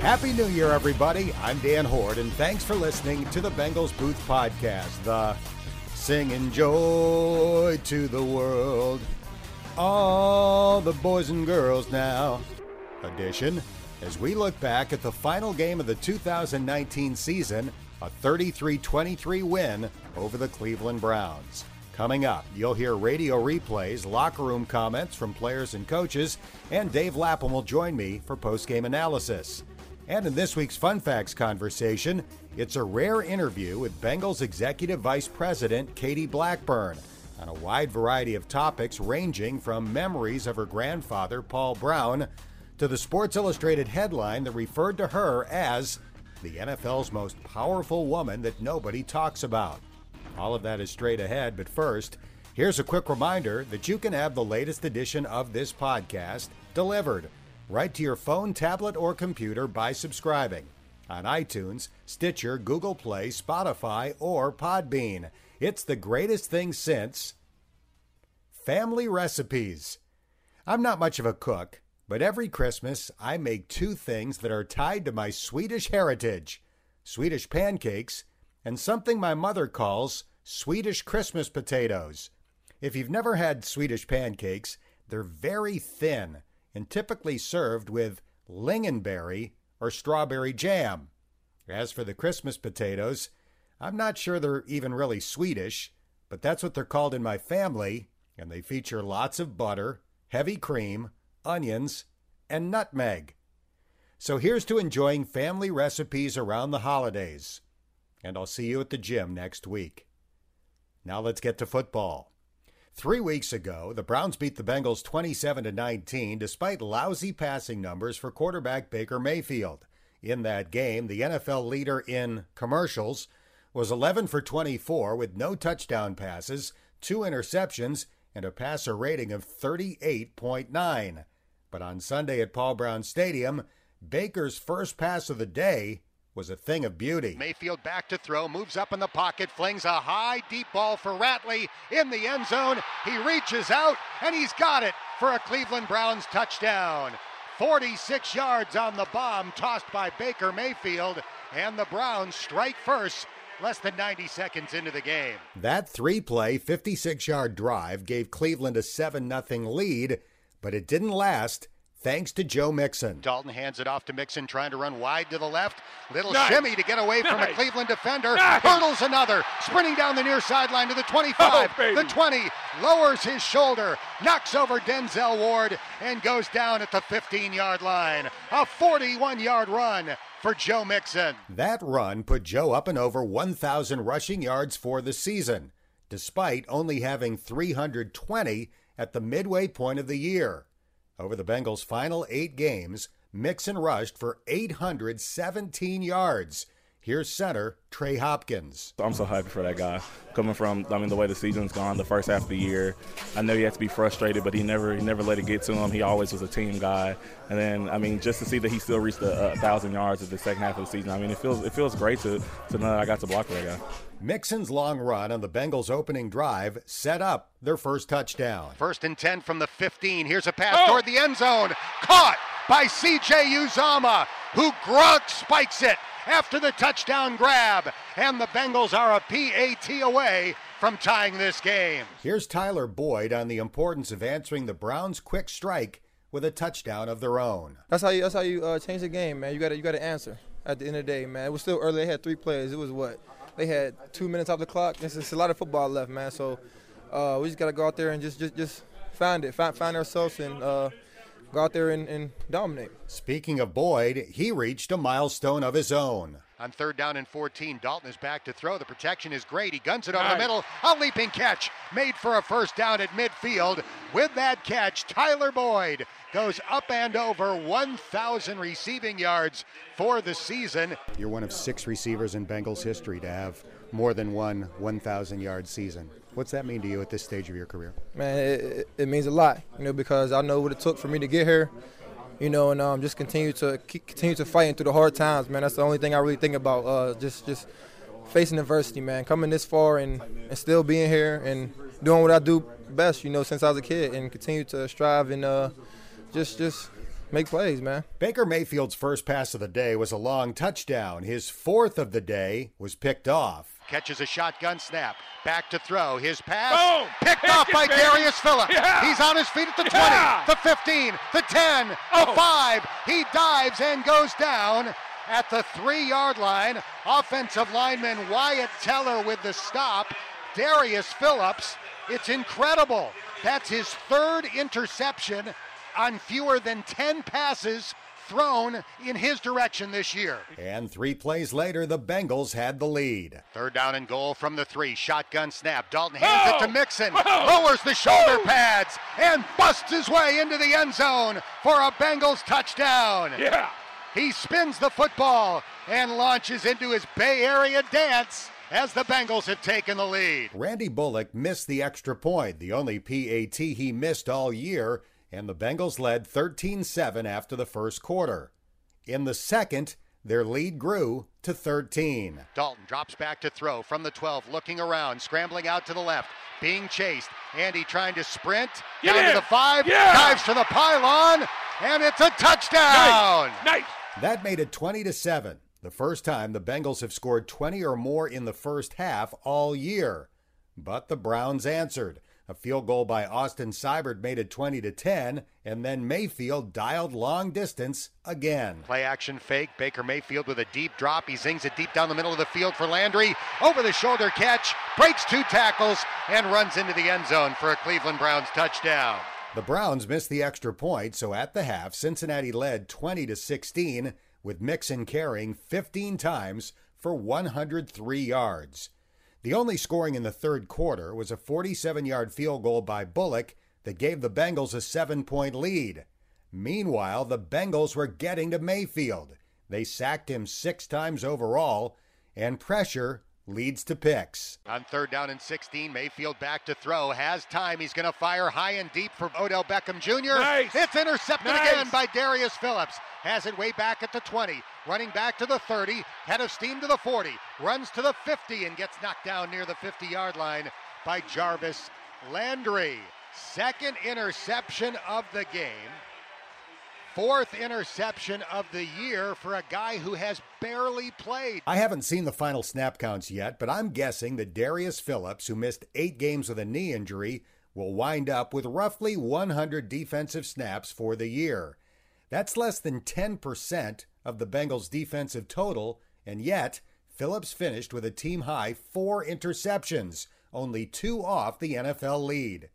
Happy New Year, everybody. I'm Dan Hoard, and thanks for listening to the Bengals Booth Podcast, the Singing Joy to the World. All the boys and girls now edition as we look back at the final game of the 2019 season, a 33 23 win over the Cleveland Browns. Coming up, you'll hear radio replays, locker room comments from players and coaches, and Dave Lapham will join me for post-game analysis. And in this week's Fun Facts conversation, it's a rare interview with Bengals Executive Vice President Katie Blackburn on a wide variety of topics ranging from memories of her grandfather, Paul Brown, to the Sports Illustrated headline that referred to her as the NFL's most powerful woman that nobody talks about. All of that is straight ahead, but first, here's a quick reminder that you can have the latest edition of this podcast delivered right to your phone, tablet, or computer by subscribing on iTunes, Stitcher, Google Play, Spotify, or Podbean. It's the greatest thing since family recipes. I'm not much of a cook, but every Christmas I make two things that are tied to my Swedish heritage Swedish pancakes and something my mother calls Swedish Christmas potatoes. If you've never had Swedish pancakes, they're very thin and typically served with lingonberry or strawberry jam. As for the Christmas potatoes, I'm not sure they're even really Swedish, but that's what they're called in my family, and they feature lots of butter, heavy cream, onions, and nutmeg. So here's to enjoying family recipes around the holidays. And I'll see you at the gym next week. Now let's get to football. Three weeks ago, the Browns beat the Bengals 27 to 19 despite lousy passing numbers for quarterback Baker Mayfield. In that game, the NFL leader in commercials was 11 for 24 with no touchdown passes, two interceptions, and a passer rating of 38.9. But on Sunday at Paul Brown Stadium, Baker's first pass of the day was a thing of beauty. Mayfield back to throw, moves up in the pocket, flings a high, deep ball for Ratley in the end zone. He reaches out, and he's got it for a Cleveland Browns touchdown. 46 yards on the bomb tossed by Baker Mayfield, and the Browns strike first less than 90 seconds into the game. That three play, 56 yard drive gave Cleveland a 7 0 lead, but it didn't last thanks to Joe Mixon. Dalton hands it off to Mixon, trying to run wide to the left. Little nice. shimmy to get away from a Cleveland defender. Nice. Hurdles another, sprinting down the near sideline to the 25, oh, the 20, lowers his shoulder, knocks over Denzel Ward, and goes down at the 15 yard line. A 41 yard run for Joe Mixon. That run put Joe up and over 1,000 rushing yards for the season, despite only having 320 at the midway point of the year. Over the Bengals' final eight games, Mixon rushed for 817 yards. Here's center Trey Hopkins. I'm so happy for that guy. Coming from, I mean, the way the season's gone, the first half of the year, I know he had to be frustrated, but he never, he never let it get to him. He always was a team guy. And then, I mean, just to see that he still reached a, thousand yards at the second half of the season, I mean, it feels, it feels great to, to know that I got to block for that guy. Mixon's long run on the Bengals' opening drive set up their first touchdown. First and 10 from the 15. Here's a pass oh. toward the end zone. Caught by CJ Uzomah, who Gronk spikes it after the touchdown grab. And the Bengals are a PAT away from tying this game. Here's Tyler Boyd on the importance of answering the Browns' quick strike with a touchdown of their own. That's how you, that's how you uh, change the game, man. You got you got to answer at the end of the day, man. It was still early. They had three plays. It was what they had two minutes off the clock. There's a lot of football left, man. So uh, we just got to go out there and just just just find it, find, find ourselves, and uh, go out there and, and dominate. Speaking of Boyd, he reached a milestone of his own. On third down and 14, Dalton is back to throw. The protection is great. He guns it over nice. the middle. A leaping catch made for a first down at midfield. With that catch, Tyler Boyd goes up and over 1,000 receiving yards for the season. You're one of six receivers in Bengals history to have more than one 1,000 yard season. What's that mean to you at this stage of your career? Man, it, it means a lot, you know, because I know what it took for me to get here, you know, and um, just continue to continue to fight through the hard times, man. That's the only thing I really think about. Uh, just just facing adversity, man. Coming this far and, and still being here and doing what I do best, you know, since I was a kid, and continue to strive and uh, just just make plays, man. Baker Mayfield's first pass of the day was a long touchdown. His fourth of the day was picked off. Catches a shotgun snap. Back to throw. His pass Boom. picked Pick off it, by baby. Darius Phillips. Yeah. He's on his feet at the 20, Yeah. the 15, the 10, the Oh. 5. He dives and goes down at the three yard line. Offensive lineman Wyatt Teller with the stop. Darius Phillips. It's incredible. That's his third interception on fewer than 10 passes thrown in his direction this year. And three plays later, the Bengals had the lead. Third down and goal from the three. Shotgun snap. Dalton hands it Oh! to Mixon. Oh! Lowers the shoulder Oh! pads and busts his way into the end zone for a Bengals touchdown. Yeah. He spins the football and launches into his Bay Area dance as the Bengals have taken the lead. Randy Bullock missed the extra point, the only PAT he missed all year, and the Bengals led 13 7 after the first quarter. In the second, their lead grew to 13. Dalton drops back to throw from the 12, looking around, scrambling out to the left, being chased. Andy trying to sprint Get down in. to the five, Yeah. dives to the pylon, and it's a touchdown. Nice. That made it 20 to 7, the first time the Bengals have scored 20 or more in the first half all year. But the Browns answered. A field goal by Austin Seibert made it 20 to 10, and then Mayfield dialed long distance again. Play action fake. Baker Mayfield with a deep drop. He zings it deep down the middle of the field for Landry. Over the shoulder catch, breaks two tackles, and runs into the end zone for a Cleveland Browns touchdown. The Browns missed the extra point, so at the half, Cincinnati led 20 to 16 with Mixon carrying 15 times for 103 yards. The only scoring in the third quarter was a 47-yard field goal by Bullock that gave the Bengals a 7-point lead. Meanwhile, the Bengals were getting to Mayfield. They sacked him 6 times overall, and pressure leads to picks. On third down and 16, Mayfield back to throw. Has time. He's going to fire high and deep for Odell Beckham Jr. Nice. It's intercepted Nice. again by Darius Phillips. Has it way back at the 20. Running back to the 30. Head of steam to the 40. Runs to the 50 and gets knocked down near the 50 yard line by Jarvis Landry. Second interception of the game. Fourth interception of the year for a guy who has barely played. I haven't seen the final snap counts yet, but I'm guessing that Darius Phillips, who missed eight games with a knee injury, will wind up with roughly 100 defensive snaps for the year. That's less than 10% of the Bengals' defensive total, and yet Phillips finished with a team high four interceptions, only two off the NFL lead.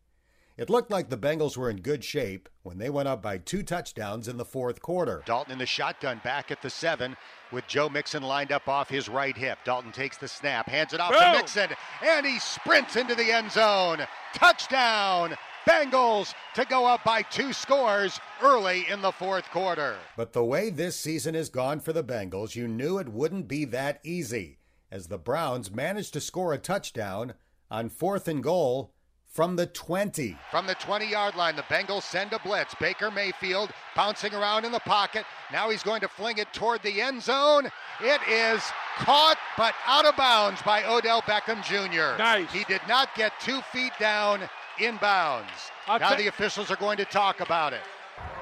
It looked like the Bengals were in good shape when they went up by two touchdowns in the fourth quarter. Dalton in the shotgun back at the seven with Joe Mixon lined up off his right hip. Dalton takes the snap, hands it off to Mixon, and he sprints into the end zone. Touchdown! Bengals to go up by two scores early in the fourth quarter. But the way this season has gone for the Bengals, you knew it wouldn't be that easy, as the Browns managed to score a touchdown on fourth and goal from the 20. From the 20 yard line, the Bengals send a blitz. Baker Mayfield bouncing around in the pocket. Now he's going to fling it toward the end zone. It is caught but out of bounds by Odell Beckham Jr. Nice. He did not get two feet down in bounds. I'll now the officials are going to talk about it.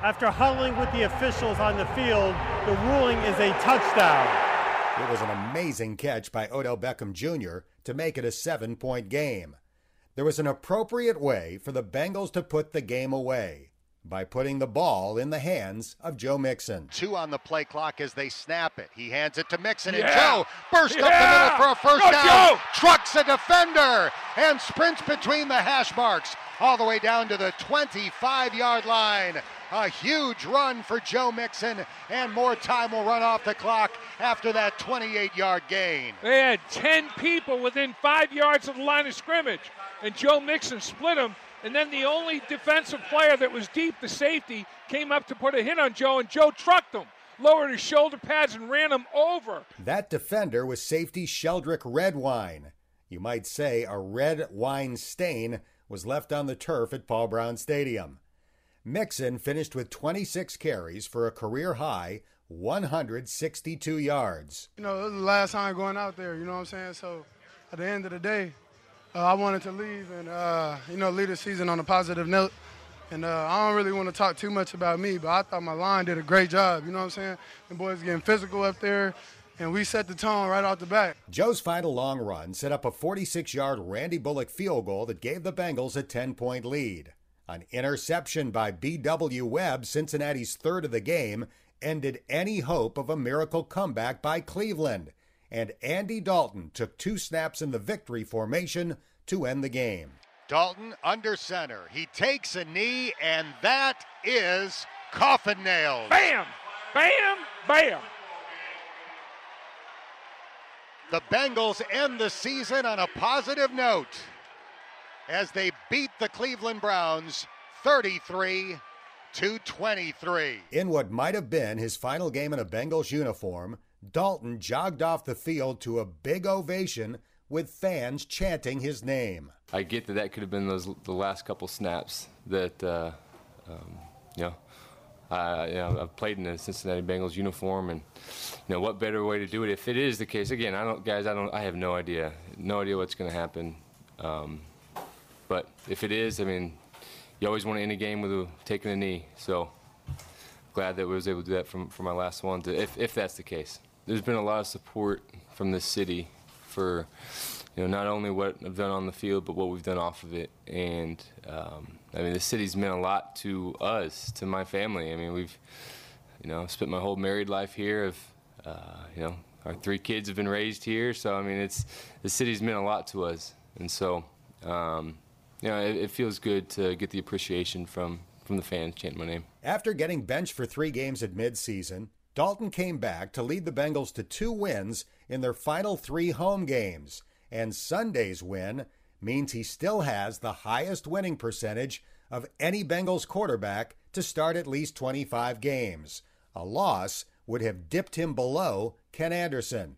After huddling with the officials on the field, the ruling is a touchdown. It was an amazing catch by Odell Beckham Jr. to make it a seven point game. There was an appropriate way for the Bengals to put the game away by putting the ball in the hands of Joe Mixon. Two on the play clock as they snap it. He hands it to Mixon, and Joe bursts up the middle for a first Go, down. Joe. Trucks a defender and sprints between the hash marks all the way down to the 25 yard line. A huge run for Joe Mixon, and more time will run off the clock after that 28 yard gain. They had 10 people within five yards of the line of scrimmage, and Joe Mixon split them. And then the only defensive player that was deep, the safety, came up to put a hit on Joe, and Joe trucked him, lowered his shoulder pads, and ran him over. That defender was safety Sheldrick Redwine. You might say a red wine stain was left on the turf at Paul Brown Stadium. Mixon finished with 26 carries for a career high 162 yards. You know, it was the last time going out there, you know what I'm saying? So at the end of the day, uh, I wanted to leave and, uh, you know, lead the season on a positive note. And uh, I don't really want to talk too much about me, but I thought my line did a great job. You know what I'm saying? The boys getting physical up there, and we set the tone right off the bat. Joe's final long run set up a 46 yard Randy Bullock field goal that gave the Bengals a 10 point lead. An interception by B.W. Webb, Cincinnati's third of the game, ended any hope of a miracle comeback by Cleveland. And Andy Dalton took two snaps in the victory formation to end the game. Dalton under center. He takes a knee, and that is coffin nails. Bam! Bam! Bam! The Bengals end the season on a positive note as they beat the Cleveland Browns 33 to 23. In what might have been his final game in a Bengals uniform, Dalton jogged off the field to a big ovation with fans chanting his name. I get that that could have been those the last couple snaps that uh, um, you know. I, you know, I've played in the Cincinnati Bengals uniform, and you know what better way to do it? If it is the case, again, I don't, guys, I don't, I have no idea, no idea what's going to happen. Um, but if it is, I mean, you always want to end a game with a, taking a knee. So glad that we was able to do that from, for my last one, to, if, if that's the case. There's been a lot of support from the city for, you know, not only what I've done on the field, but what we've done off of it. And um, I mean, the city's meant a lot to us, to my family. I mean, we've, you know, spent my whole married life here. Of, uh, you know, our three kids have been raised here. So I mean, it's the city's meant a lot to us. And so, um, you know, it, it feels good to get the appreciation from from the fans chanting my name. After getting benched for three games at midseason, Dalton came back to lead the Bengals to two wins in their final three home games, and Sunday's win means he still has the highest winning percentage of any Bengals quarterback to start at least 25 games. A loss would have dipped him below Ken Anderson.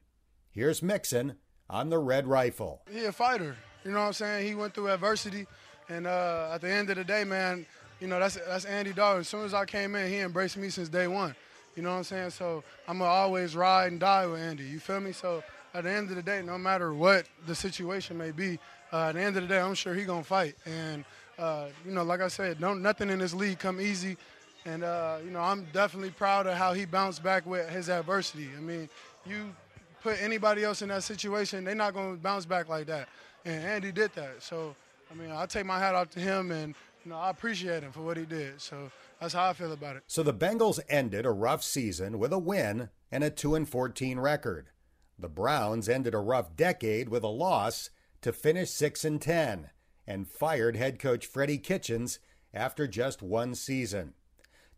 Here's Mixon on the Red Rifle. He a fighter. You know what I'm saying? He went through adversity, and uh, at the end of the day, man, you know that's that's Andy Dalton. As soon as I came in, he embraced me since day one. You know what I'm saying? So I'm gonna always ride and die with Andy. You feel me? So at the end of the day, no matter what the situation may be, uh, at the end of the day, I'm sure he gonna fight. And uh, you know, like I said, don't nothing in this league come easy. And uh, you know, I'm definitely proud of how he bounced back with his adversity. I mean, you put anybody else in that situation, they're not gonna bounce back like that and Andy did that. So, I mean, I take my hat off to him, and you know, I appreciate him for what he did. So that's how I feel about it. So the Bengals ended a rough season with a win and a 2 and 14 record. The Browns ended a rough decade with a loss to finish 6 and 10 and fired head coach Freddie Kitchens after just one season.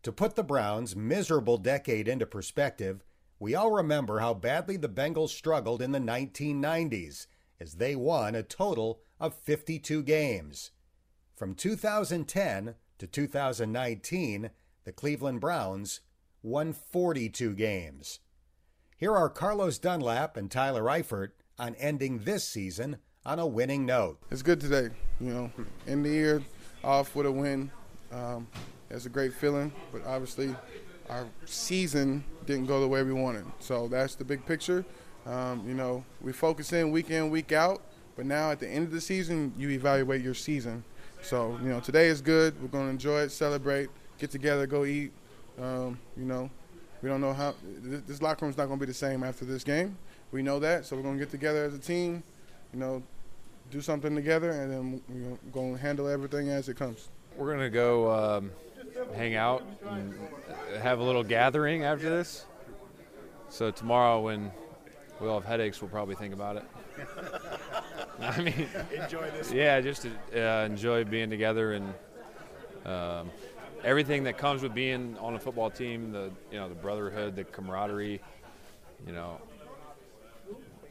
To put the Browns' miserable decade into perspective, we all remember how badly the Bengals struggled in the 1990s as they won a total of 52 games. From 2010 to 2019, the Cleveland Browns won 42 games. Here are Carlos Dunlap and Tyler Eifert on ending this season on a winning note. It's good today, you know, end the year off with a win. Um, it's a great feeling, but obviously our season didn't go the way we wanted. So that's the big picture. Um, you know, we focus in week in, week out, but now at the end of the season, you evaluate your season. So, you know, today is good. We're going to enjoy it, celebrate, get together, go eat. Um, you know, we don't know how this locker room's not going to be the same after this game. We know that, so we're going to get together as a team, you know, do something together, and then we're going to handle everything as it comes. We're going to go um, hang out and have a little gathering after this. So tomorrow, when we all have headaches, we'll probably think about it. I mean, enjoy this. Yeah, just to uh, enjoy being together and um, everything that comes with being on a football team. The you know the brotherhood, the camaraderie. You know,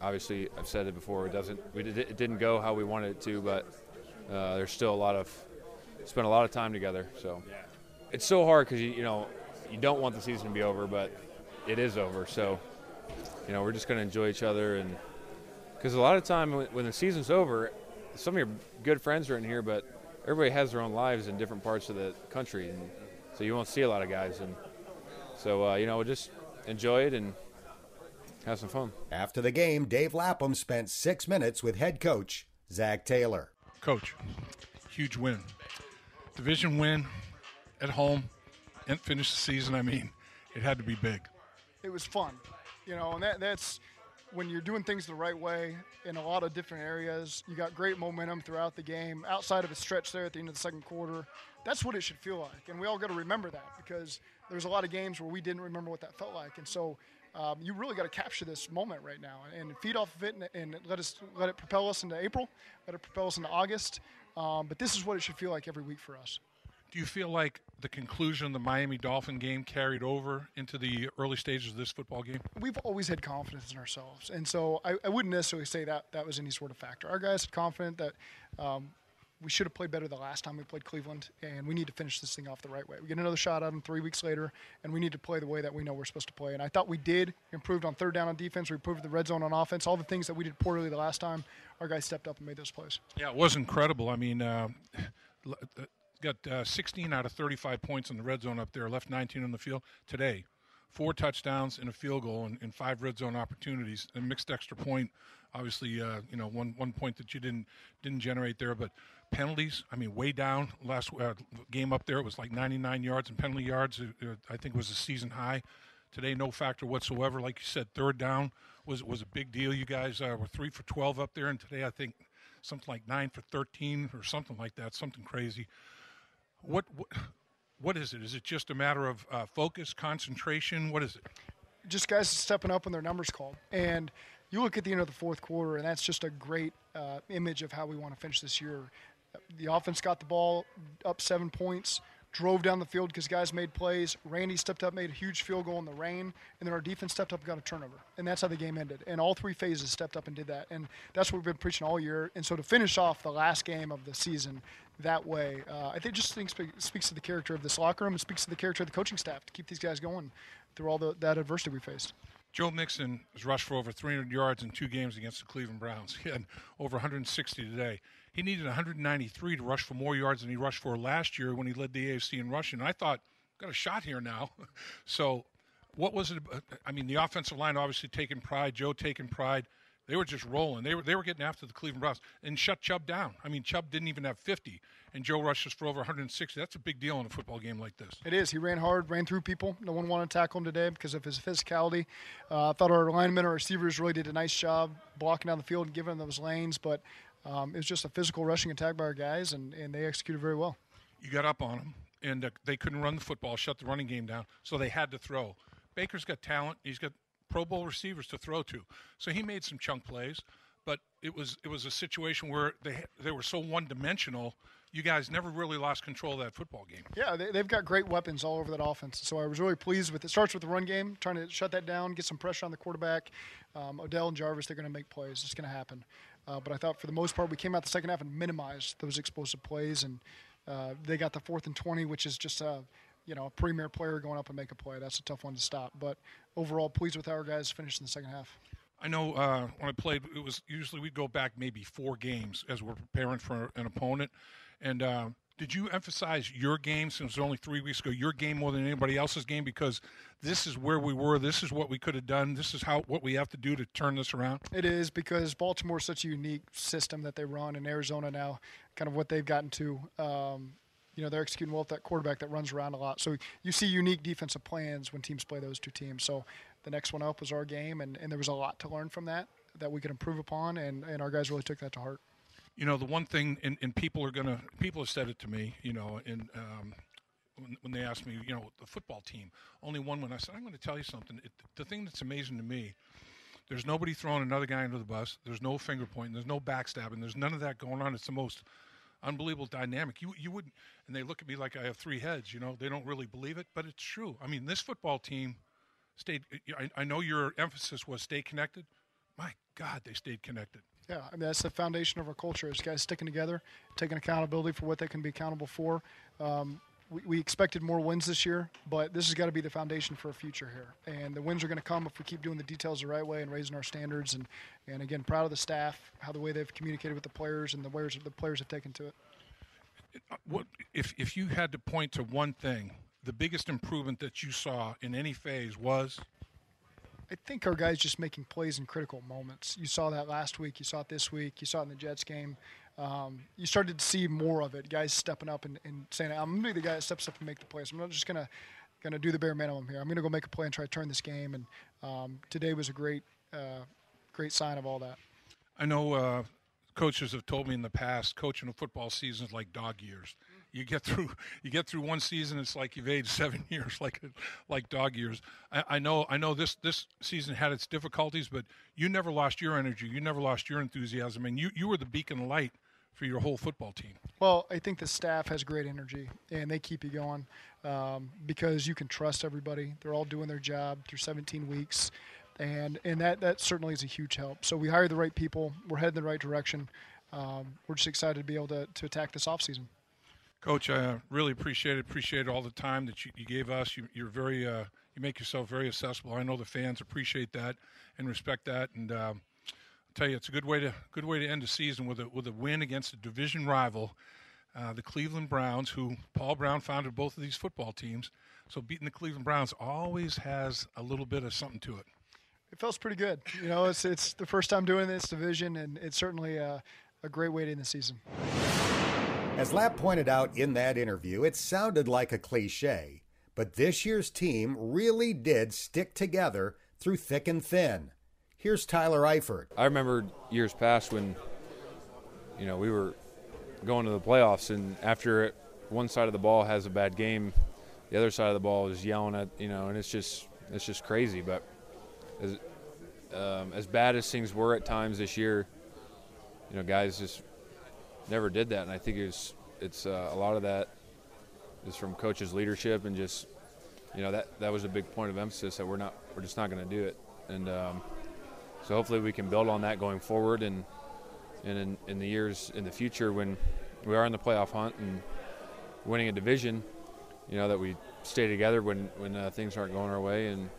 obviously I've said it before. It doesn't. We did, it didn't go how we wanted it to, but uh, there's still a lot of spent a lot of time together. So it's so hard because you, you know you don't want the season to be over, but it is over. So you know, we're just going to enjoy each other. And because a lot of time when, when the season's over, some of your good friends are in here, but everybody has their own lives in different parts of the country, and so you won't see a lot of guys. And so, uh, you know, we'll just enjoy it and have some fun. After the game, Dave Lapham spent six minutes with head coach Zac Taylor. Coach, huge win, division win. at home and finish the season, I mean, it had to be big. It was fun, you know, and that, that's when you're doing things the right way in a lot of different areas. You got great momentum throughout the game. Outside of a stretch there at the end of the second quarter, that's what it should feel like, and we all got to remember that because there's a lot of games where we didn't remember what that felt like, and so. Um, you really got to capture this moment right now and feed off of it and, and, let us let it propel us into April, let it propel us into August. Um, but this is what it should feel like every week for us. Do you feel like the conclusion of the Miami Dolphin game carried over into the early stages of this football game? We've always had confidence in ourselves, and so I, I wouldn't necessarily say that that was any sort of factor. Our guys are confident that um, we should have played better the last time we played Cleveland, and we need to finish this thing off the right way. We get another shot at them three weeks later, and we need to play the way that we know we're supposed to play. And I thought we did. Improved on third down on defense. We improved the red zone on offense. All the things that we did poorly the last time, our guys stepped up and made those plays. Yeah, it was incredible. I mean, uh, got uh, 16 out of 35 points in the red zone up there, left 19 on the field today. Four touchdowns and a field goal and, and five red zone opportunities. A mixed extra point, obviously, uh, you know, one one point that you didn't didn't generate there, but penalties. I mean, way down last uh, game up there. It was like 99 yards and penalty yards. I think was a season high. Today, no factor whatsoever. Like you said, third down was was a big deal. You guys uh, were three for 12 up there, and today I think something like nine for 13 or something like that. Something crazy. What, what, is it? Is it just a matter of uh, focus, concentration? What is it? Just guys stepping up when their numbers called. And you look at the end of the fourth quarter, and that's just a great uh, image of how we want to finish this year. The offense got the ball up seven points, drove down the field because guys made plays. Randy stepped up, made a huge field goal in the rain, and then our defense stepped up got a turnover. And that's how the game ended. And all three phases stepped up and did that. And that's what we've been preaching all year. And so to finish off the last game of the season that way, uh, I think just think speaks to the character of this locker room. It speaks to the character of the coaching staff to keep these guys going through all the, that adversity we faced. Joe Mixon has rushed for over 300 yards in two games against the Cleveland Browns. He had over 160 today. He needed 193 to rush for more yards than he rushed for last year when he led the AFC in rushing. I thought, got a shot here now. so, what was it? I mean, the offensive line obviously taking pride. Joe taking pride. They were just rolling. They were they were getting after the Cleveland Browns and shut Chubb down. I mean, Chubb didn't even have 50, and Joe rushes for over 160. That's a big deal in a football game like this. It is. He ran hard, ran through people. No one wanted to tackle him today because of his physicality. Uh, I thought our linemen, our receivers, really did a nice job blocking down the field and giving them those lanes. But um, it was just a physical rushing attack by our guys, and, and they executed very well. You got up on them, and uh, they couldn't run the football, shut the running game down, so they had to throw. Baker's got talent. He's got Pro Bowl receivers to throw to, so he made some chunk plays but it was it was a situation where they they were so one dimensional. You guys never really lost control of that football game. Yeah, they, have got great weapons all over that offense. So I was really pleased with it. Starts with the run game, trying to shut that down, get some pressure on the quarterback. Um, Odell and Jarvis, they're going to make plays. It's going to happen. Uh, but I thought for the most part, we came out the second half and minimized those explosive plays, and uh, they got the fourth and twenty, which is just a you know a premier player going up and make a play. That's a tough one to stop. But overall, pleased with how our guys finished in the second half. I know uh, when I played, it was usually we'd go back maybe four games as we're preparing for an opponent. And uh, did you emphasize your game since it was only three weeks ago, your game more than anybody else's game because this is where we were, this is what we could have done, this is how what we have to do to turn this around? It is because Baltimore is such a unique system that they run in Arizona now, kind of what they've gotten to. Um, you know they're executing well with that quarterback that runs around a lot. So you see unique defensive plans when teams play those two teams. So the next one up was our game, and, and there was a lot to learn from that that we could improve upon, and, and our guys really took that to heart. You know, the one thing, and, and people are gonna, people have said it to me, you know, and um, when, when they asked me, you know, the football team only one when I said, I'm going to tell you something. It, the thing that's amazing to me, there's nobody throwing another guy under the bus. There's no finger pointing. There's no backstabbing. There's none of that going on. It's the most unbelievable dynamic. You you wouldn't, and they look at me like I have three heads. You know, they don't really believe it, but it's true. I mean, this football team stayed. I, I know your emphasis was stay connected. My God, they stayed connected. Yeah, I mean that's the foundation of our culture. Is guys sticking together, taking accountability for what they can be accountable for. Um, we, we, expected more wins this year, but this has got to be the foundation for a future here. And the wins are going to come if we keep doing the details the right way and raising our standards. And, and again, proud of the staff, how the way they've communicated with the players and the ways the players have taken to it. What if if you had to point to one thing the biggest improvement that you saw in any phase was? I think our guys just making plays in critical moments. You saw that last week. You saw it this week. You saw it in the Jets game. Um, you started to see more of it. Guys stepping up and, and saying, "I'm gonna be the guy that steps up and make the plays. I'm not just gonna gonna do the bare minimum here. I'm gonna go make a play and try to turn this game." And um, today was a great uh, great sign of all that. I know uh, coaches have told me in the past, coaching a football season is like dog years. You get through you get through one season, it's like you've aged seven years, like like dog years. I, I know I know this this season had its difficulties, but you never lost your energy. You never lost your enthusiasm, and you you were the beacon light for your whole football team? Well, I think the staff has great energy and they keep you going um, because you can trust everybody. They're all doing their job through 17 weeks, and and that that certainly is a huge help. So we hired the right people. We're heading the right direction. Um, we're just excited to be able to, to attack this offseason. Coach, I really appreciate it. Appreciate all the time that you, you gave us. You, are very, uh, you make yourself very accessible. I know the fans appreciate that and respect that. And um, tell you, it's a good way to good way to end the season with a with a win against a division rival, uh, the Cleveland Browns, who Paul Brown founded both of these football teams. So beating the Cleveland Browns always has a little bit of something to it. It feels pretty good. You know, it's it's the first time doing this division, and it's certainly a, a great way to end the season. As Lap pointed out in that interview, it sounded like a cliche, but this year's team really did stick together through thick and thin. Here's Tyler Eifert. I remember years past when, you know, we were going to the playoffs, and after one side of the ball has a bad game, the other side of the ball is yelling at you know, and it's just it's just crazy. But as um, as bad as things were at times this year, you know, guys just never did that, and I think it's it's uh, a lot of that is from coaches' leadership and just you know that that was a big point of emphasis that we're not we're just not going to do it, and um, so hopefully we can build on that going forward and and in, in the years in the future when we are in the playoff hunt and winning a division, you know that we stay together when when uh, things aren't going our way and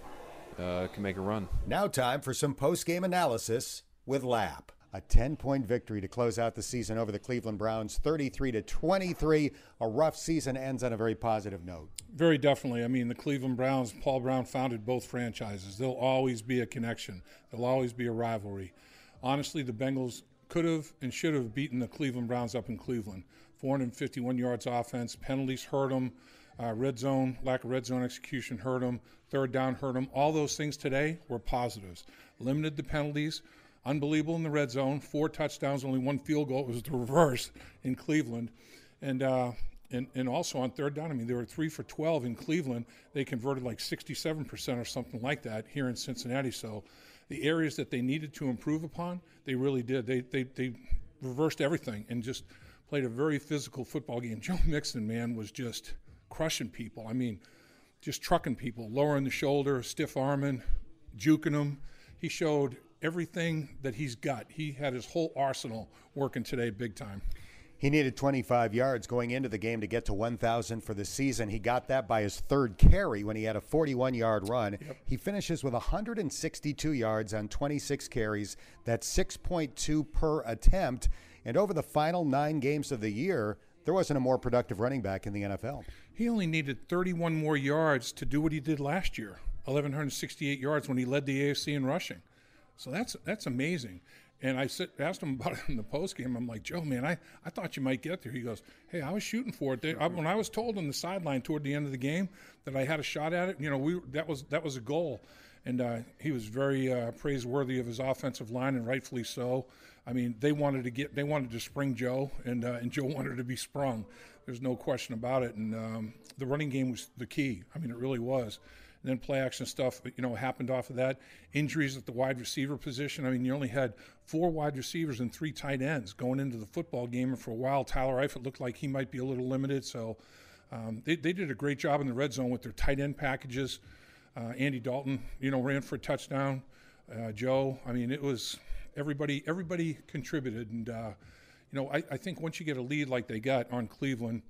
uh, can make a run. Now time for some post game analysis with Lap. A 10 point victory to close out the season over the Cleveland Browns, 33 to 23. A rough season ends on a very positive note. Very definitely. I mean, the Cleveland Browns, Paul Brown founded both franchises. There'll always be a connection, there'll always be a rivalry. Honestly, the Bengals could have and should have beaten the Cleveland Browns up in Cleveland. 451 yards offense, penalties hurt them. Uh, red zone, lack of red zone execution hurt them. Third down hurt them. All those things today were positives. Limited the penalties unbelievable in the red zone. Four touchdowns, only one field goal. It was the reverse in Cleveland, and uh, and and also on third down. I mean, they were three for twelve in Cleveland. They converted like sixty-seven percent or something like that here in Cincinnati. So, the areas that they needed to improve upon, they really did. They they they reversed everything and just played a very physical football game. Joe Mixon, man, was just crushing people. I mean, just trucking people, lowering the shoulder, stiff arming, juking them. He showed everything that he's got. He had his whole arsenal working today big time. He needed 25 yards going into the game to get to 1,000 for the season. He got that by his third carry when he had a 41 yard run. Yep. He finishes with 162 yards on 26 carries. That's 6.2 per attempt. And over the final nine games of the year, there wasn't a more productive running back in the NFL. He only needed 31 more yards to do what he did last year 1,168 yards when he led the AFC in rushing. So that's that's amazing. And I sit, asked him about it in the post game. I'm like, Joe, man, I, I thought you might get there. He goes, Hey, I was shooting for it. They, I, when I was told on the sideline toward the end of the game that I had a shot at it, you know, we that was that was a goal. And uh, he was very uh, praiseworthy of his offensive line, and rightfully so. I mean, they wanted to get they wanted to spring Joe, and uh, and Joe wanted to be sprung. There's no question about it. And um, the running game was the key. I mean, it really was. And then play action stuff, you know, happened off of that. Injuries at the wide receiver position. I mean, you only had four wide receivers and three tight ends going into the football game. And for a while, Tyler Eifert looked like he might be a little limited. So um, they, they did a great job in the red zone with their tight end packages. Uh, Andy Dalton, you know, ran for a touchdown. Uh, Joe, I mean, it was everybody. Everybody contributed, and uh, you know, I, I think once you get a lead like they got on Cleveland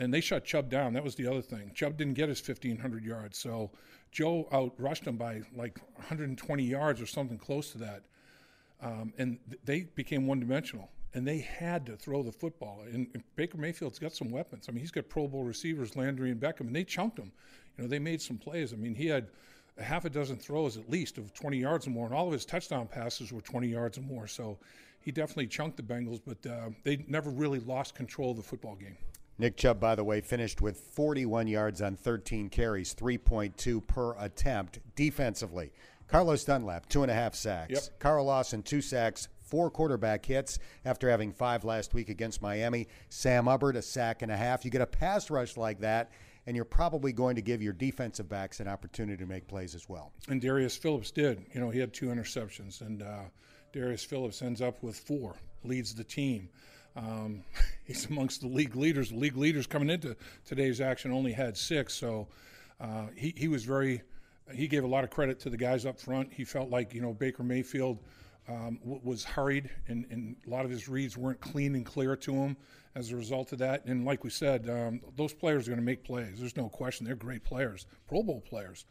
and they shut Chubb down. That was the other thing. Chubb didn't get his 1,500 yards, so Joe out rushed him by like 120 yards or something close to that. Um, and th- they became one dimensional, and they had to throw the football. And, and, Baker Mayfield's got some weapons. I mean, he's got Pro Bowl receivers, Landry and Beckham, and they chunked him. You know, they made some plays. I mean, he had a half a dozen throws at least of 20 yards or more, and all of his touchdown passes were 20 yards or more. So he definitely chunked the Bengals, but uh, they never really lost control of the football game. Nick Chubb, by the way, finished with 41 yards on 13 carries, 3.2 per attempt defensively. Carlos Dunlap, two and a half sacks. Yep. Carl Lawson, two sacks, four quarterback hits after having five last week against Miami. Sam Hubbard, a sack and a half. You get a pass rush like that, and you're probably going to give your defensive backs an opportunity to make plays as well. And Darius Phillips did. You know, he had two interceptions, and uh, Darius Phillips ends up with four, leads the team. Um, he's amongst the league leaders. The league leaders coming into today's action only had six, so uh, he, he was very. He gave a lot of credit to the guys up front. He felt like you know Baker Mayfield um, w- was hurried, and, and, a lot of his reads weren't clean and clear to him as a result of that. And like we said, um, those players are going to make plays. There's no question. They're great players, Pro Bowl players.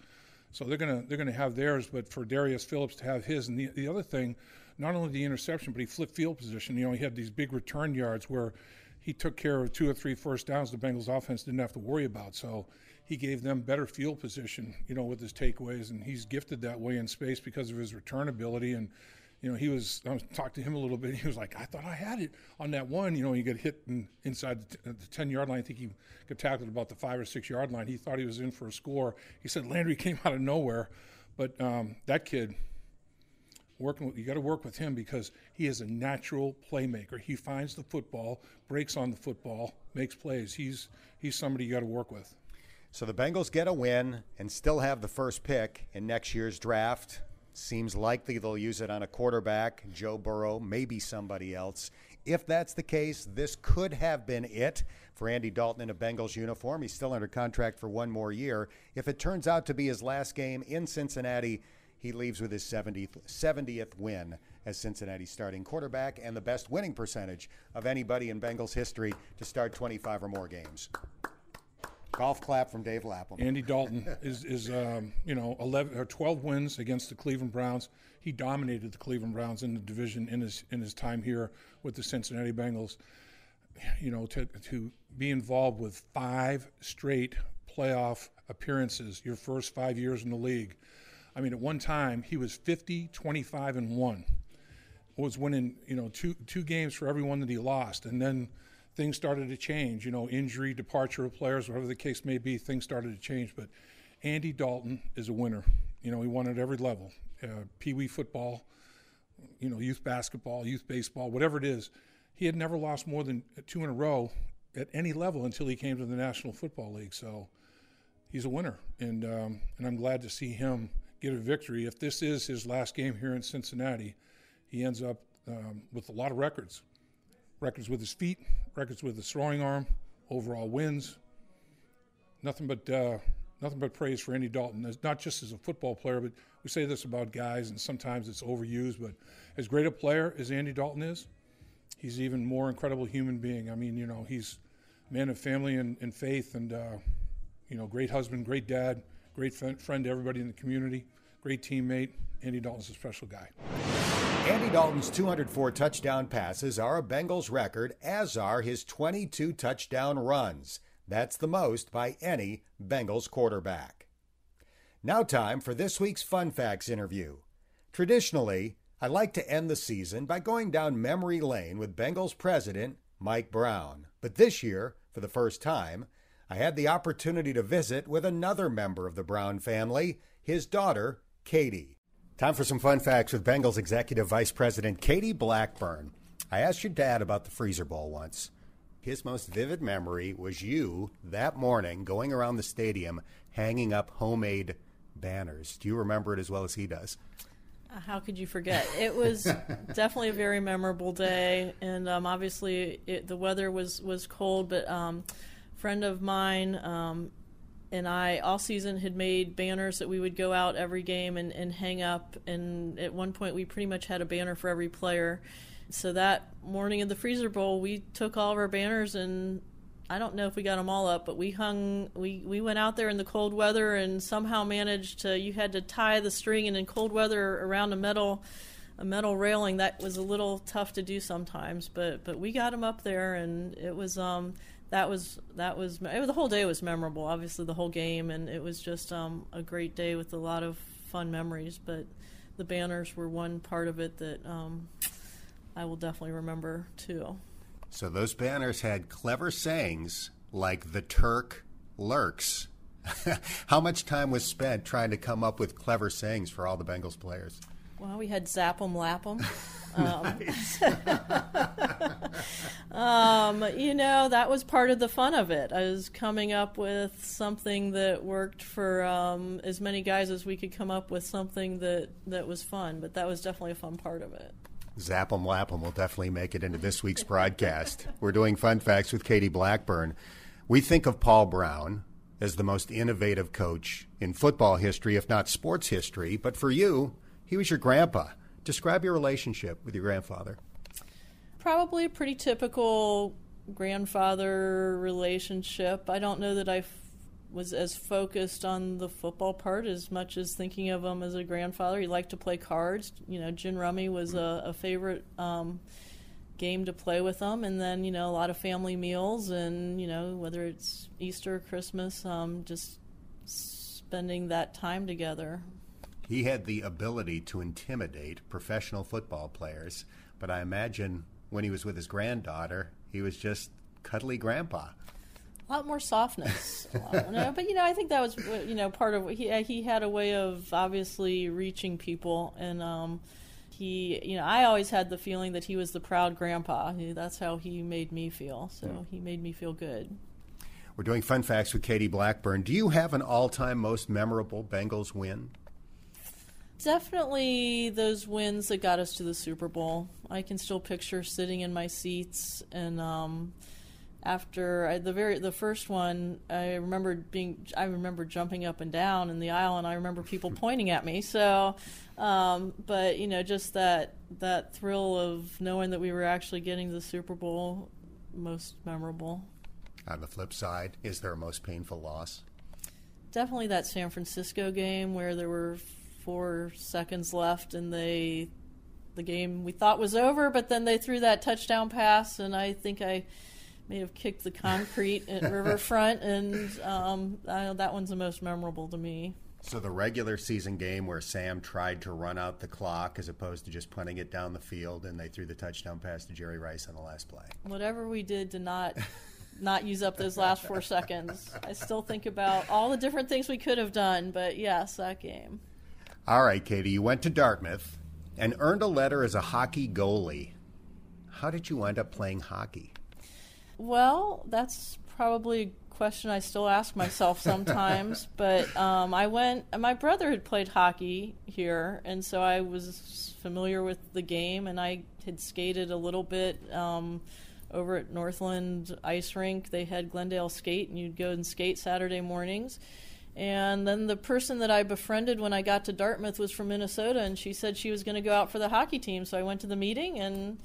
So they're gonna they're gonna have theirs, but for Darius Phillips to have his, and the, the other thing, not only the interception, but he flipped field position. You know, he had these big return yards where he took care of two or three first downs the Bengals offense didn't have to worry about. So he gave them better field position, you know, with his takeaways, and he's gifted that way in space because of his return ability and you know, he was, I talked to him a little bit. He was like, I thought I had it on that one. You know, he got hit in, inside the, t- the 10 yard line. I think he got tackled about the five or six yard line. He thought he was in for a score. He said Landry came out of nowhere. But um, that kid, working with, you got to work with him because he is a natural playmaker. He finds the football, breaks on the football, makes plays. He's, he's somebody you got to work with. So the Bengals get a win and still have the first pick in next year's draft. Seems likely they'll use it on a quarterback, Joe Burrow, maybe somebody else. If that's the case, this could have been it for Andy Dalton in a Bengals uniform. He's still under contract for one more year. If it turns out to be his last game in Cincinnati, he leaves with his 70th, 70th win as Cincinnati's starting quarterback and the best winning percentage of anybody in Bengals history to start 25 or more games. Golf clap from Dave Lapham. Andy Dalton is, is um, you know, 11 or 12 wins against the Cleveland Browns. He dominated the Cleveland Browns in the division in his in his time here with the Cincinnati Bengals. You know, to to be involved with five straight playoff appearances, your first five years in the league. I mean, at one time he was 50, 25, and one. Was winning, you know, two two games for every one that he lost, and then things started to change. You know, injury, departure of players, whatever the case may be, things started to change. But Andy Dalton is a winner. You know, he won at every level uh, Pee Wee football, you know, youth basketball, youth baseball, whatever it is. He had never lost more than two in a row at any level until he came to the National Football League. So he's a winner. And, um, and I'm glad to see him get a victory. If this is his last game here in Cincinnati, he ends up um, with a lot of records records with his feet, records with his throwing arm, overall wins. Nothing but uh, nothing but praise for Andy Dalton. As not just as a football player, but we say this about guys, and sometimes it's overused. But as great a player as Andy Dalton is, he's even more incredible human being. I mean, you know, he's man of family and, and faith, and uh, you know, great husband, great dad, great friend to everybody in the community, great teammate. Andy Dalton's a special guy. Andy Dalton's 204 touchdown passes are a Bengals record, as are his 22 touchdown runs. That's the most by any Bengals quarterback. Now, time for this week's Fun Facts interview. Traditionally, I like to end the season by going down memory lane with Bengals president Mike Brown. But this year, for the first time, I had the opportunity to visit with another member of the Brown family, his daughter, Katie. Time for some fun facts with Bengals Executive Vice President Katie Blackburn. I asked your dad about the Freezer Bowl once. His most vivid memory was you that morning going around the stadium hanging up homemade banners. Do you remember it as well as he does? Uh, how could you forget? It was definitely a very memorable day, and um, obviously it, the weather was was cold. But um, friend of mine um, and I all season had made banners that we would go out every game and, and hang up. And at one point, we pretty much had a banner for every player. So that morning of the Freezer Bowl, we took all of our banners and I don't know if we got them all up, but we hung. We we went out there in the cold weather and somehow managed to. You had to tie the string and in cold weather around a metal a metal railing. That was a little tough to do sometimes, but but we got them up there and it was um that was that was it, the whole day was memorable. Obviously, the whole game, and it was just um, a great day with a lot of fun memories. But the banners were one part of it that um, I will definitely remember too. So those banners had clever sayings like "the Turk lurks." How much time was spent trying to come up with clever sayings for all the Bengals players? Well, we had Zap 'em, Lap 'em. Um, um, you know, that was part of the fun of it. I was coming up with something that worked for um, as many guys as we could come up with something that, that was fun, but that was definitely a fun part of it. Zap 'em Lap 'em will definitely make it into this week's broadcast. We're doing Fun Facts with Katie Blackburn. We think of Paul Brown as the most innovative coach in football history, if not sports history, but for you, he was your grandpa. Describe your relationship with your grandfather. Probably a pretty typical grandfather relationship. I don't know that I f- was as focused on the football part as much as thinking of him as a grandfather. He liked to play cards. You know, gin rummy was a, a favorite um, game to play with them, and then you know a lot of family meals, and you know whether it's Easter, or Christmas, um, just spending that time together. He had the ability to intimidate professional football players, but I imagine when he was with his granddaughter, he was just cuddly grandpa. A lot more softness, lot, but you know, I think that was you know part of he he had a way of obviously reaching people, and um, he you know I always had the feeling that he was the proud grandpa. That's how he made me feel. So mm. he made me feel good. We're doing fun facts with Katie Blackburn. Do you have an all-time most memorable Bengals win? Definitely those wins that got us to the Super Bowl. I can still picture sitting in my seats and um, after I, the very the first one, I remember being I remember jumping up and down in the aisle, and I remember people pointing at me. So, um, but you know, just that that thrill of knowing that we were actually getting the Super Bowl, most memorable. On the flip side, is there a most painful loss? Definitely that San Francisco game where there were four seconds left, and they the game we thought was over, but then they threw that touchdown pass, and I think I may have kicked the concrete at Riverfront, and um, that one's the most memorable to me. So the regular season game where Sam tried to run out the clock as opposed to just punting it down the field, and they threw the touchdown pass to Jerry Rice on the last play. Whatever we did to not not use up those last four seconds, I still think about all the different things we could have done. But yes, that game. All right, Katie, you went to Dartmouth and earned a letter as a hockey goalie. How did you wind up playing hockey? Well, that's probably a question I still ask myself sometimes. but um, I went. My brother had played hockey here, and so I was familiar with the game, and I had skated a little bit. Um, over at Northland Ice Rink, they had Glendale Skate, and you'd go and skate Saturday mornings. And then the person that I befriended when I got to Dartmouth was from Minnesota, and she said she was going to go out for the hockey team. So I went to the meeting, and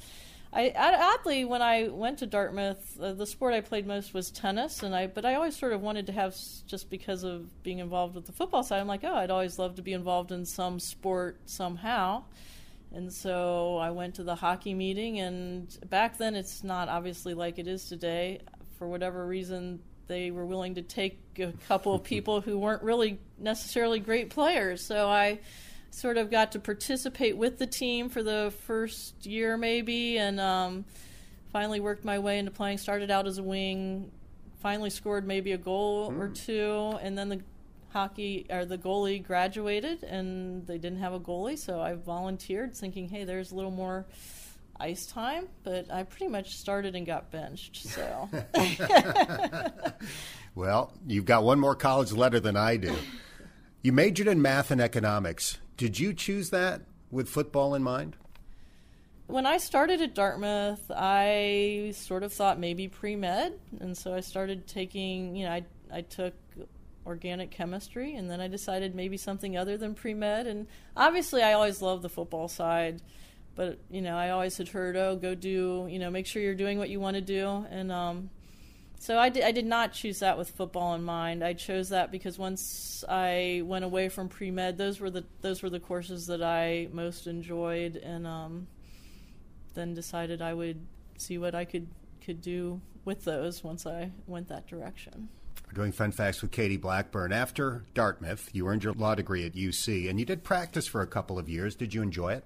I oddly, when I went to Dartmouth, uh, the sport I played most was tennis, and I but I always sort of wanted to have just because of being involved with the football side. I'm like, oh, I'd always love to be involved in some sport somehow. And so I went to the hockey meeting, and back then it's not obviously like it is today. For whatever reason, they were willing to take a couple of people who weren't really necessarily great players. So I sort of got to participate with the team for the first year, maybe, and um, finally worked my way into playing. Started out as a wing, finally scored maybe a goal mm. or two, and then the hockey or the goalie graduated, and they didn't have a goalie, so I volunteered, thinking, hey, there's a little more ice time, but I pretty much started and got benched. So, well, you've got one more college letter than I do. You majored in math and economics. Did you choose that with football in mind? When I started at Dartmouth, I sort of thought maybe pre med, and so I started taking. You know, I I took organic chemistry, and then I decided maybe something other than pre med. And obviously, I always loved the football side but you know, I always had heard, oh, go do, you know, make sure you're doing what you want to do, and um, so I did. I did not choose that with football in mind. I chose that because once I went away from pre med, those were the those were the courses that I most enjoyed, and um, then decided I would see what I could could do with those once I went that direction. We're doing fun facts with Katie Blackburn. After Dartmouth, you earned your law degree at UC, and you did practice for a couple of years. Did you enjoy it?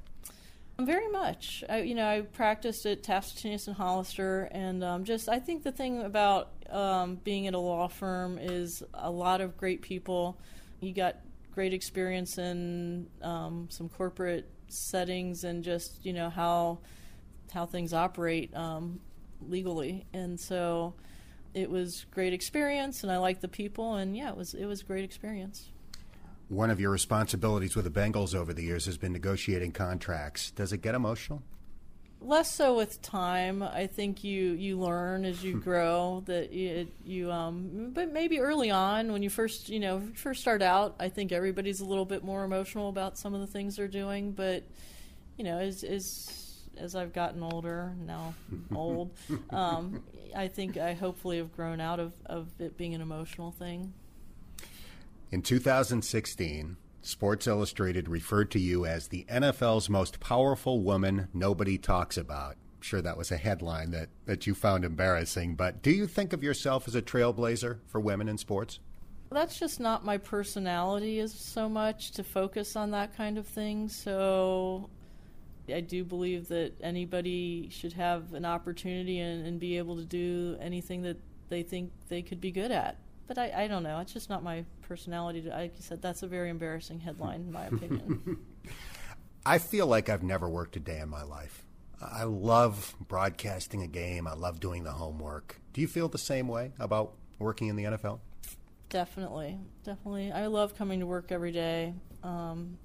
Very much. I, you know, I practiced at Taft and Hollister, and um, just I think the thing about um, being at a law firm is a lot of great people. You got great experience in um, some corporate settings and just you know how how things operate um, legally, and so it was great experience, and I liked the people, and yeah, it was it was great experience. One of your responsibilities with the Bengals over the years has been negotiating contracts. Does it get emotional? Less so with time. I think you you learn as you grow that it, you um but maybe early on when you first you know first start out I think everybody's a little bit more emotional about some of the things they're doing but you know as as as I've gotten older now old um, I think I hopefully have grown out of, of it being an emotional thing. In 2016, Sports Illustrated referred to you as the NFL's most powerful woman nobody talks about. Sure that was a headline that, that you found embarrassing, but do you think of yourself as a trailblazer for women in sports? That's just not my personality is so much to focus on that kind of thing. So I do believe that anybody should have an opportunity and, and be able to do anything that they think they could be good at but I, I don't know. It's just not my personality. To, like you said, that's a very embarrassing headline, in my opinion. I feel like I've never worked a day in my life. I love broadcasting a game. I love doing the homework. Do you feel the same way about working in the NFL? Definitely, definitely. I love coming to work every day. Um,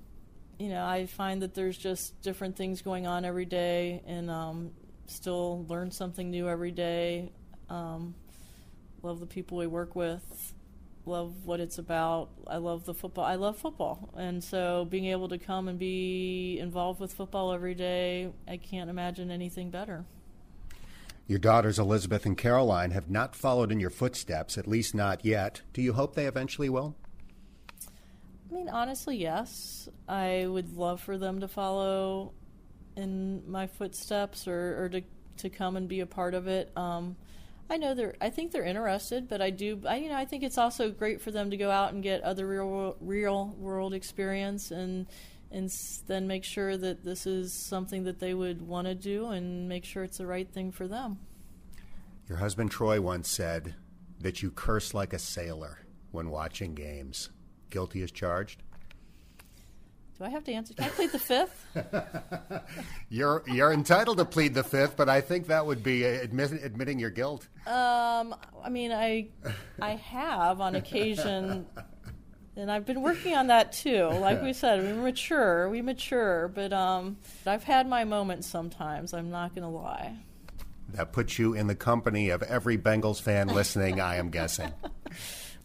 you know, I find that there's just different things going on every day, and um, still learn something new every day. Um, love the people we work with, love what it's about. I love the football. I love football. And so being able to come and be involved with football every day, I can't imagine anything better. Your daughters Elizabeth and Caroline have not followed in your footsteps, at least not yet. Do you hope they eventually will? I mean, honestly, yes. I would love for them to follow in my footsteps or, or to, to come and be a part of it. Um, I know they're. I think they're interested, but I do. I, you know, I think it's also great for them to go out and get other real, real world experience, and and then make sure that this is something that they would want to do, and make sure it's the right thing for them. Your husband Troy once said that you curse like a sailor when watching games. Guilty as charged. Do I have to answer? Can I plead the fifth? you're you're entitled to plead the fifth, but I think that would be admit, admitting your guilt. Um, I mean, I I have on occasion, and I've been working on that too. Like we said, we mature, we mature, but um, I've had my moments sometimes. I'm not going to lie. That puts you in the company of every Bengals fan listening. I am guessing.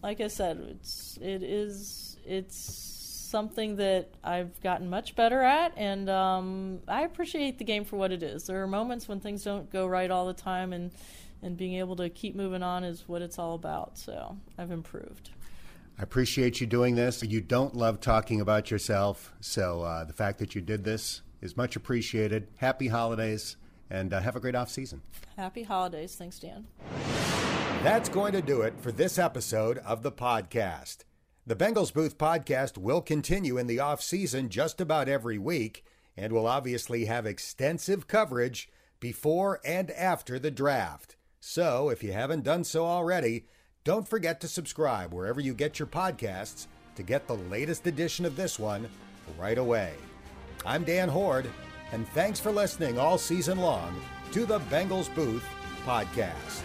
Like I said, it's it is it's something that I've gotten much better at, and um, I appreciate the game for what it is. There are moments when things don't go right all the time, and and being able to keep moving on is what it's all about. So I've improved. I appreciate you doing this. You don't love talking about yourself, so uh, the fact that you did this is much appreciated. Happy holidays, and uh, have a great off season. Happy holidays. Thanks, Dan. That's going to do it for this episode of the podcast. The Bengals Booth podcast will continue in the off season just about every week and will obviously have extensive coverage before and after the draft. So, if you haven't done so already, don't forget to subscribe wherever you get your podcasts to get the latest edition of this one right away. I'm Dan Hoard, and thanks for listening all season long to the Bengals Booth podcast.